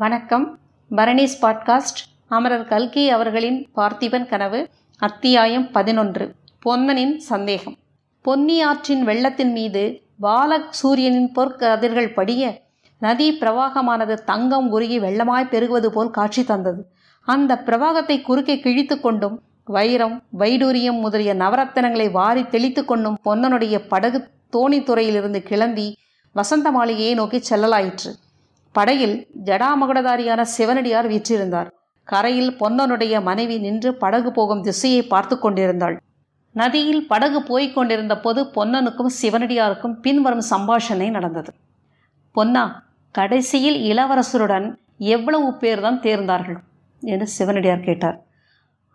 வணக்கம். பரணிஸ் பாட்காஸ்ட் அமரர் கல்கி அவர்களின் பார்த்திபன் கனவு அத்தியாயம் பதினொன்று பொன்னனின் சந்தேகம். பொன்னி ஆற்றின் வெள்ளத்தின் மீது பாலக் சூரியனின் பொற்கதிர்கள் படிய நதி பிரவாகமானது தங்கம் உருகி வெள்ளமாய் பெருகுவது போல் காட்சி தந்தது. அந்த பிரவாகத்தை குறுக்கே கிழித்து கொண்டும் வைரம் வைடூரியம் முதலிய நவரத்தனங்களை வாரி தெளித்து கொண்டும் பொன்னனுடைய படகு தோணித்துறையிலிருந்து கிளம்பி வசந்த மாளிகையை நோக்கி செல்லலாயிற்று. படகில் ஜடாமகுடதாரியான சிவனடியார் வீற்றிருந்தார். கரையில் பொன்னனுடைய மனைவி நின்று படகு போகும் திசையை பார்த்து கொண்டிருந்தாள். நதியில் படகு போய்க் கொண்டிருந்த போது பொன்னனுக்கும் சிவனடியாருக்கும் பின்வரும் சம்பாஷணை நடந்தது. பொன்னா கடைசியில் இளவரசருடன் எவ்வளவு பேர் தான் தேர்ந்தார்கள்? என்று சிவனடியார் கேட்டார்.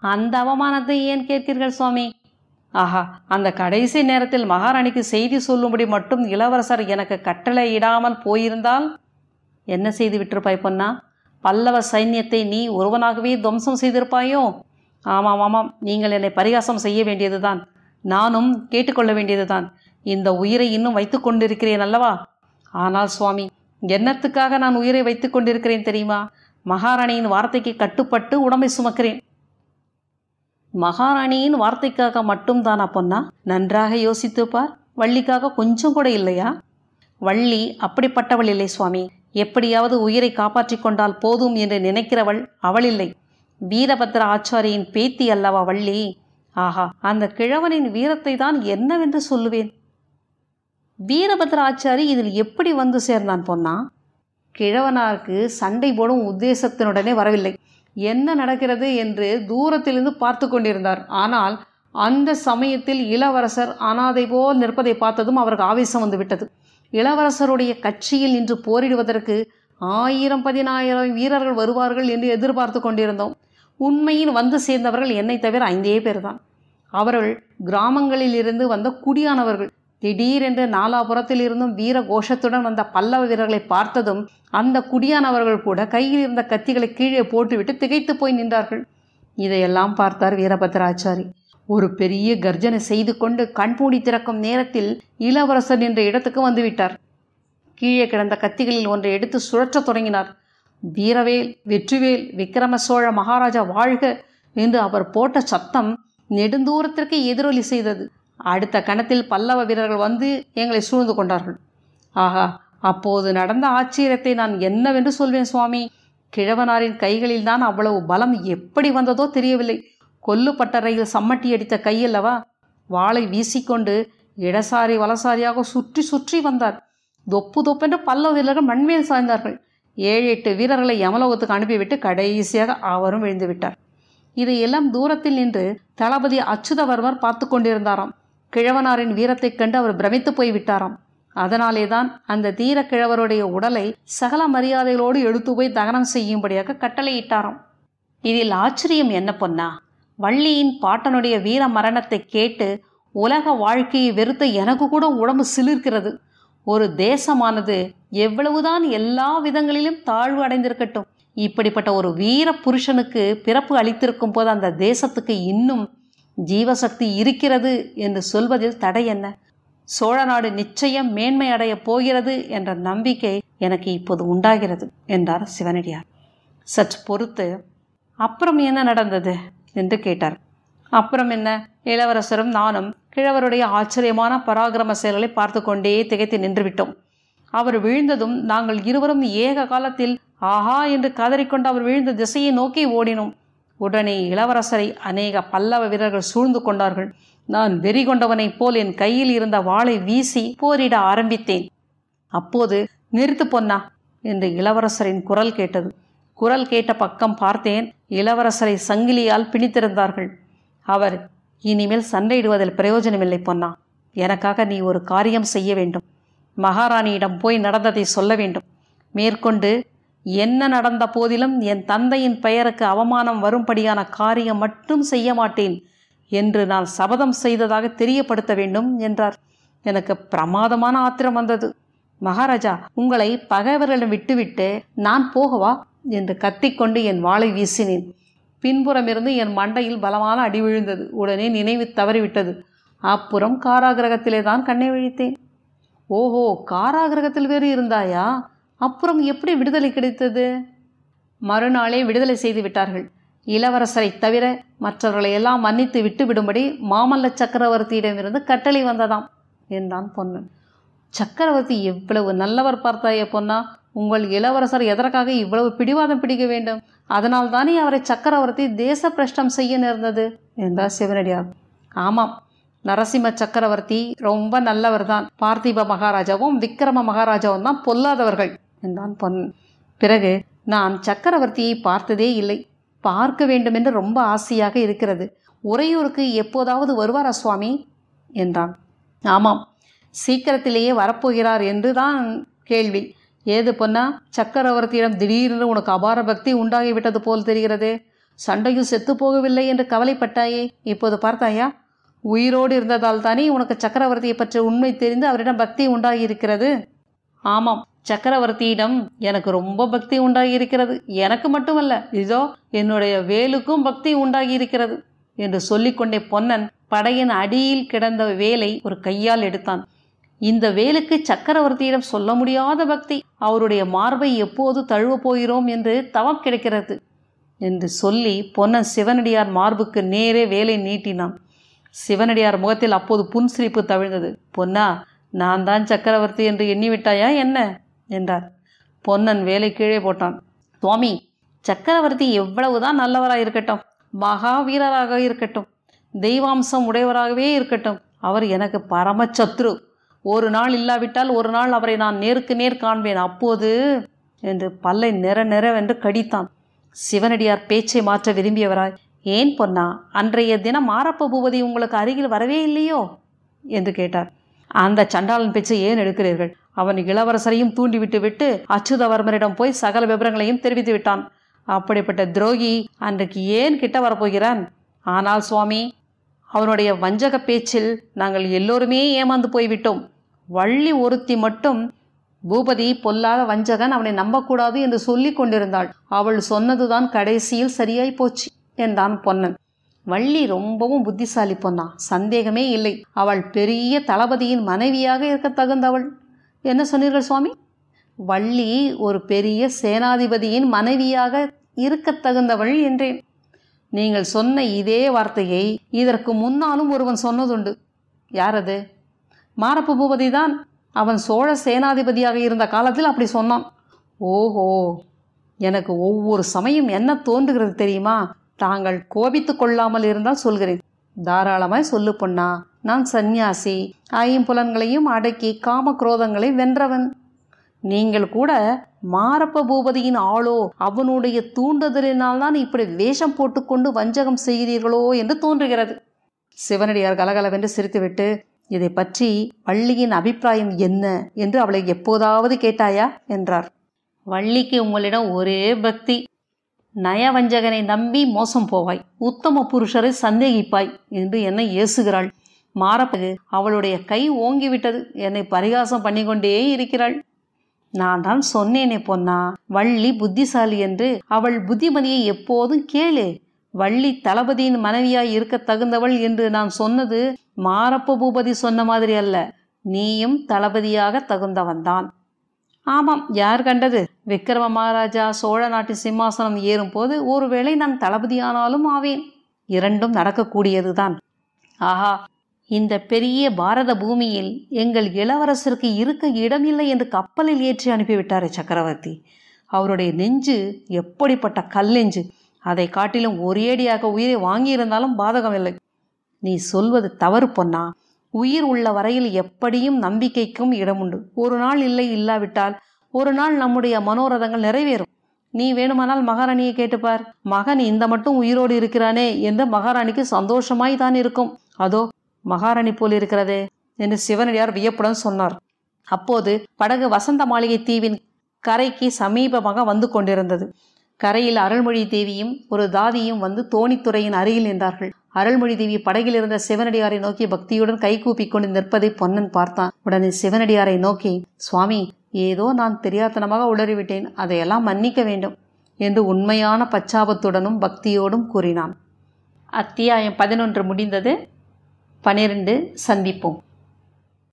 அந்த அவமானத்தை ஏன் கேட்கிறீர்கள் சுவாமி? ஆஹா அந்த கடைசி நேரத்தில் மகாராணிக்கு செய்தி சொல்லும்படி மட்டும் இளவரசர் எனக்கு கட்டளையிடாமல் போயிருந்தால் என்ன செய்து விட்டிருப்பாய் பொன்னா? பல்லவ சைன்யத்தை நீ ஒருவனாகவே துவம்சம் செய்திருப்பாயோ? ஆமாம் ஆமாம். நீங்கள் என்னை பரிகாசம் செய்ய வேண்டியதுதான். நானும் கேட்டுக்கொள்ள வேண்டியதுதான். இந்த உயிரை இன்னும் வைத்து கொண்டிருக்கிறேன் அல்லவா? ஆனால் சுவாமி என்னத்துக்காக நான் உயிரை வைத்து கொண்டிருக்கிறேன் தெரியுமா? மகாராணியின் வார்த்தைக்கு கட்டுப்பட்டு உடம்பை சுமக்கிறேன். மகாராணியின் வார்த்தைக்காக மட்டும் தானா பொன்னா? நன்றாக யோசித்துப்பார். வள்ளிக்காக கொஞ்சம் கூட இல்லையா? வள்ளி அப்படிப்பட்டவள் இல்லை சுவாமி. எப்படியாவது உயிரை காப்பாற்றிக் கொண்டால் போதும் என்று நினைக்கிறவள் அவள் இல்லை வீரபத்ர ஆச்சாரியின் பேத்தி அல்லவா வள்ளி? ஆஹா அந்த கிழவனின் வீரத்தை தான் என்னவென்று சொல்லுவேன்? வீரபத்ர ஆச்சாரி இதில் எப்படி வந்து சேர்ந்தான் பொன்னா? கிழவனாருக்கு சண்டை போடும் உத்தேசத்தினுடனே வரவில்லை. என்ன நடக்கிறது என்று தூரத்திலிருந்து பார்த்து கொண்டிருந்தார். ஆனால் அந்த சமயத்தில் இளவரசர் அனாதை போல் நிற்பதை பார்த்ததும் அவருக்கு ஆவேசம் வந்து விட்டது இளவரசருடைய கட்சியில் நின்று போரிடுவதற்கு ஆயிரம் பதினாயிரம் வீரர்கள் வருவார்கள் என்று எதிர்பார்த்து கொண்டிருந்தோம். உண்மையில் வந்து சேர்ந்தவர்கள் என்னை தவிர ஐந்தே பேர் தான் அவர்கள் கிராமங்களில் இருந்து வந்த குடியானவர்கள். திடீரென்று நாலாபுரத்தில் இருந்தும் வீர கோஷத்துடன் வந்த பல்லவ வீரர்களை பார்த்ததும் அந்த குடியானவர்கள் கூட கையில் இருந்த கத்திகளை கீழே போட்டுவிட்டு திகைத்து போய் நின்றார்கள். இதையெல்லாம் பார்த்தார் வீரபத்ராச்சாரி. ஒரு பெரிய கர்ஜனை செய்து கொண்டு கண்மூடி திறக்கும் நேரத்தில் இளவரசர் என்ற இடத்துக்கு வந்துவிட்டார். கீழே கிடந்த கத்திகளில் ஒன்றை எடுத்து சுழற்றத் தொடங்கினார். வீரவேல் வெற்றிவேல் விக்ரம சோழ மகாராஜா வாழ்க என்று அவர் போட்ட சத்தம் நெடுந்தூரத்திற்கு எதிரொலி செய்தது. அடுத்த கணத்தில் பல்லவ வீரர்கள் வந்து எங்களை சூழ்ந்து கொண்டார்கள். ஆஹா அப்போது நடந்த ஆச்சரியத்தை நான் என்னவென்று சொல்வேன் சுவாமி. கிழவனாரின் கைகளில் தான் அவ்வளவு பலம் எப்படி வந்ததோ தெரியவில்லை. கொல்லுப்பட்டறையில் சம்மட்டி அடித்த கையல்லவா? வாளை வீசிக்கொண்டு இடசாரி வலசாரியாக சுற்றி சுற்றி வந்தார். தொப்பு தொப்பென்று பல்லவ வீரர்கள் மண்மேல் சாய்ந்தார்கள். ஏழு எட்டு வீரர்களை யமலோகத்துக்கு அனுப்பிவிட்டு கடைசியாக அவரும் விழுந்து விட்டார். இதையெல்லாம் தூரத்தில் நின்று தளபதி அச்சுதவர்மர் பார்த்து கொண்டிருந்தாராம். கிழவனாரின் வீரத்தைக் கண்டு அவர் பிரமித்து போய் விட்டாராம். அதனாலே தான் அந்த தீர கிழவருடைய உடலை சகல மரியாதைகளோடு எடுத்து போய் தகனம் செய்யும்படியாக கட்டளையிட்டாராம். இதில் ஆச்சரியம் என்ன பொன்னா? வள்ளியின் பாட்டனுடைய வீர மரணத்தை கேட்டு உலக வாழ்க்கையை வெறுத்த எனக்கு கூட உடம்பு சிலிர்க்கிறது. ஒரு தேசமானது எவ்வளவுதான் எல்லா விதங்களிலும் தாழ்வு அடைந்திருக்கட்டும். இப்படிப்பட்ட ஒரு வீர புருஷனுக்கு பிறப்பு அளித்திருக்கும் போது அந்த தேசத்துக்கு இன்னும் ஜீவசக்தி இருக்கிறது என்று சொல்வதில் தடை என்ன? சோழ நாடு நிச்சயம் மேன்மை அடையப் போகிறது என்ற நம்பிக்கை எனக்கு இப்போது உண்டாகிறது என்றார் சிவனடியார். சற்று பொறுத்து அப்புறம் என்ன நடந்தது? என்று கேட்டார். அப்புறம் என்ன? இளவரசரும் நானும் கிழவருடைய ஆச்சரியமான பராக்கிரம செயல்களை பார்த்து கொண்டே திகைத்து நின்றுவிட்டோம். அவர் விழுந்ததும் நாங்கள் இருவரும் ஏக காலத்தில் ஆஹா என்று கதறிக்கொண்டு அவர் விழுந்த திசையை நோக்கி ஓடினோம். உடனே இளவரசரை அநேக பல்லவ வீரர்கள் சூழ்ந்து கொண்டார்கள். நான் வெறி கொண்டவனைப் போல் என் கையில் இருந்த வாளை வீசி போரிட ஆரம்பித்தேன். அப்போது நிறுத்து பொன்னா என்று இளவரசரின் குரல் கேட்டது. குரல் கேட்ட பக்கம் பார்த்தேன் இளவரசரை சங்கிலியால் பிணித்திருந்தார்கள். அவர் இனிமேல் சண்டையிடுவதில் பிரயோஜனமில்லை பொன்னா. எனக்காக நீ ஒரு காரியம் செய்ய வேண்டும். மகாராணியிடம் போய் நடந்ததை சொல்ல வேண்டும். மேற்கொண்டு என்ன நடந்த போதிலும் என் தந்தையின் பெயருக்கு அவமானம் வரும்படியான காரியம் மட்டும் செய்ய மாட்டேன். என்று நான் சபதம் செய்ததாக தெரியப்படுத்த வேண்டும் என்றார். எனக்கு பிரமாதமான ஆத்திரம் வந்தது. மகாராஜா உங்களை பகைவர்களிடம் விட்டுவிட்டு நான் போகவா? என்று கத்திக்கொண்டு என் வாளை வீசினேன். பின்புறமிருந்து என் மண்டையில் பலமான அடி விழுந்தது. உடனே நினைவு தவறிவிட்டது. அப்புறம் காராகிரகத்திலே தான் கண்ணை விழித்தேன். ஓஹோ காராகிரகத்தில் வேறு இருந்தாயா? அப்புறம் எப்படி விடுதலை கிடைத்தது? மறுநாளே விடுதலை செய்து விட்டார்கள். இளவரசரை தவிர மற்றவர்களை எல்லாம் மன்னித்து விட்டுவிடும்படி மாமல்ல சக்கரவர்த்தியிடமிருந்து கட்டளை வந்ததாம் என்றான் பொன்னன். சக்கரவர்த்தி எவ்வளவு நல்லவர் பார்த்தாயே பொன்னா உங்கள் இளவரசர் எதற்காக இவ்வளவு பிடிவாதம் பிடிக்க வேண்டும்? அதனால் தானே அவரை சக்கரவர்த்தி தேச பிரஷ்டம் செய்ய நேர்ந்தது என்றார் சிவனடியார். ஆமாம் நரசிம்ம சக்கரவர்த்தி ரொம்ப நல்லவர் தான் பார்த்திப மகாராஜாவும் விக்கிரம மகாராஜாவும் தான் பொல்லாதவர்கள் என்றான் பொன். பிறகு நான் சக்கரவர்த்தியை பார்த்ததே இல்லை. பார்க்க வேண்டுமென்று ரொம்ப ஆசையாக இருக்கிறது. உறையூருக்கு எப்போதாவது வருவாரா சுவாமி? என்றான். ஆமாம் சீக்கிரத்திலேயே வரப்போகிறார் என்று தான் கேள்வி. ஏது பொன்னா? சக்கரவர்த்தியிடம் திடீரென்று உனக்கு அபார பக்தி உண்டாகிவிட்டது போல் தெரிகிறது. சண்டையும் செத்து போகவில்லை என்று கவலைப்பட்டாயே. இப்போது பார்த்தாயா? உயிரோடு இருந்ததால் தானே உனக்கு சக்கரவர்த்தியை பற்றி உண்மை தெரிந்து அவரிடம் பக்தி உண்டாகியிருக்கிறது? ஆமாம் சக்கரவர்த்தியிடம் எனக்கு ரொம்ப பக்தி உண்டாகி இருக்கிறது எனக்கு மட்டுமல்ல இதோ என்னுடைய வேலுக்கும் பக்தி உண்டாகி இருக்கிறது என்று சொல்லிக்கொண்டே பொன்னன் படையின் அடியில் கிடந்த வேலை ஒரு கையால் எடுத்தான். இந்த வேலுக்கு சக்கரவர்த்தியிடம் சொல்ல முடியாத பக்தி. அவருடைய மார்பை எப்போது தழுவ போகிறோம் என்று தவம் கிடைக்கிறது என்று சொல்லி பொன்னன் சிவனடியார் மார்புக்கு நேரே வேலை நீட்டினான். சிவனடியார் முகத்தில் அப்போது புன்சிரிப்பு தவிழ்ந்தது. பொன்னா நான் தான் சக்கரவர்த்தி என்று எண்ணிவிட்டாயா என்ன? என்றார். பொன்னன் வேலை கீழே போட்டான். சுவாமி சக்கரவர்த்தி எவ்வளவுதான் நல்லவராக இருக்கட்டும் மகாவீரராக இருக்கட்டும் தெய்வாம்சம் உடையவராகவே இருக்கட்டும் அவர் எனக்கு பரமசத்ரு ஒரு நாள் இல்லாவிட்டால் ஒரு நாள் அவரை நான் நேருக்கு நேர் காண்பேன். அப்போது என்று பல்லை நிற நிறவென்று கடித்தான். சிவனடியார் பேச்சை மாற்ற விரும்பியவராய் ஏன் பொன்னா அன்றைய தினம் மாரப்ப பூபதி உங்களுக்கு அருகில் வரவே இல்லையோ? என்று கேட்டார். அந்த சண்டாளன் பேச்சை ஏன் எடுக்கிறீர்கள்? அவன் இளவரசரையும் தூண்டிவிட்டு விட்டு அச்சுதவர்மரிடம் போய் சகல விவரங்களையும் தெரிவித்து விட்டான். அப்படிப்பட்ட துரோகி அன்றைக்கு ஏன் கிட்ட வரப்போகிறான்? ஆனால் சுவாமி அவனுடைய வஞ்சக பேச்சில் நாங்கள் எல்லோருமே ஏமாந்து போய்விட்டோம். வள்ளி ஒருத்தி மட்டும் பூபதி பொல்லாத வஞ்சகன் அவனை நம்பக்கூடாது என்று சொல்லி கொண்டிருந்தாள். அவள் சொன்னதுதான் கடைசியில் சரியாய் போச்சு என்றான் பொன்னன். வள்ளி ரொம்பவும் புத்திசாலி பொன்னா சந்தேகமே இல்லை. அவள் பெரிய தளபதியின் மனைவியாக இருக்க தகுந்தவள். என்ன சொன்னீர்கள் சுவாமி? வள்ளி ஒரு பெரிய சேனாதிபதியின் மனைவியாக இருக்க தகுந்தவள் என்றேன். நீங்கள் சொன்ன இதே வார்த்தையை இதற்கு முன்னாலும் ஒருவன் சொன்னதுண்டு. யார் அது? மாரப்ப பூபதி தான் அவன் சோழ சேனாதிபதியாக இருந்த காலத்தில் அப்படி சொன்னான். ஓஹோ எனக்கு ஒவ்வொரு சமயம் என்ன தோன்றுகிறது தெரியுமா? தாங்கள் கோபித்து கொள்ளாமல் இருந்தால் சொல்கிறேன். தாராளமாய் சொல்லு பொண்ணா நான் சந்நியாசி. ஐம்புலன்களையும் அடக்கி காமக்ரோதங்களை வென்றவன். நீங்கள் கூட மாரப்ப பூபதியின் ஆளோ அவனுடைய தூண்டுதலினால் தான் இப்படி வேஷம் போட்டுக்கொண்டு வஞ்சகம் செய்கிறீர்களோ என்று தோன்றுகிறது. சிவனடியார் கலகலவென்று சிரித்துவிட்டு இதை பற்றி வள்ளியின் அபிப்பிராயம் என்ன என்று அவளை எப்போதாவது கேட்டாயா? என்றார். வள்ளிக்கு உங்களிடம் ஒரே பக்தி. நயவஞ்சகனை நம்பி மோசம் போவாய். உத்தம புருஷரை சந்தேகிப்பாய் என்று என்னை ஏசுகிறாள். மாறப்பது அவளுடைய கை ஓங்கிவிட்டது. என்னை பரிகாசம் பண்ணிக்கொண்டே இருக்கிறாள். நான் தான் சொன்னேனே பொன்னா. வள்ளி புத்திசாலி என்று அவள் புத்திமதியை எப்போதும் கேளு. வள்ளி தளபதியின் மனைவியாய் இருக்க தகுந்தவள் என்று நான் சொன்னது மாரப்ப பூபதி சொன்ன மாதிரி அல்ல. நீயும் தளபதியாக தகுந்தவன்தான். ஆமாம் யார் கண்டது? விக்ரம மகாராஜா சோழ நாட்டு சிம்மாசனம் ஏறும்போது ஒருவேளை நான் தளபதியானாலும் ஆவேன். இரண்டும் நடக்கக்கூடியதுதான். ஆஹா இந்த பெரிய பாரத பூமியில் எங்கள் இளவரசருக்கு இருக்க இடமில்லை என்று கப்பலில் ஏற்றி அனுப்பிவிட்டாரே சக்கரவர்த்தி. அவருடைய நெஞ்சு எப்படிப்பட்ட கல்லெஞ்சு. அதை காட்டிலும் ஒரேடியாக உயிரை வாங்கியிருந்தாலும் பாதகமில்லை. நீ சொல்வது தவறு பொன்னா. உயிர் உள்ள வரையில் எப்படியும் நம்பிக்கைக்கும் இடமுண்டு. ஒரு நாள் இல்லை இல்லாவிட்டால் ஒரு நாள் நம்முடைய மனோரதங்கள் நிறைவேறும். நீ வேணுமானால் மகாராணியை கேட்டுப்பார். மகன் இந்த மட்டும் உயிரோடு இருக்கிறானே என்று மகாராணிக்கு சந்தோஷமாய் தான் இருக்கும். அதோ மகாராணி போல் இருக்கிறதே என்று சிவனடியார் வியப்புடன் சொன்னார். அப்போது படகு வசந்த மாளிகை தீவின் கரைக்கு சமீபமாக வந்து கொண்டிருந்தது. கரையில் அருள்மொழி தேவியும் ஒரு தாதியும் வந்து தோணித்துறையின் அருகில் நின்றார்கள். அருள்மொழி தேவி படகில் இருந்த சிவனடியாரை நோக்கி பக்தியுடன் கைகூப்பி கொண்டு நிற்பதை பொன்னன் பார்த்தான். உடனே சிவனடியாரை நோக்கி சுவாமி ஏதோ நான் தெரியாத்தனமாக உளறிவிட்டேன். அதையெல்லாம் மன்னிக்க வேண்டும் என்று உண்மையான பச்சாபத்துடனும் பக்தியோடும் கூறினான். அத்தியாயம் பதினொன்று முடிந்தது. பனிரெண்டு சந்திப்போம்.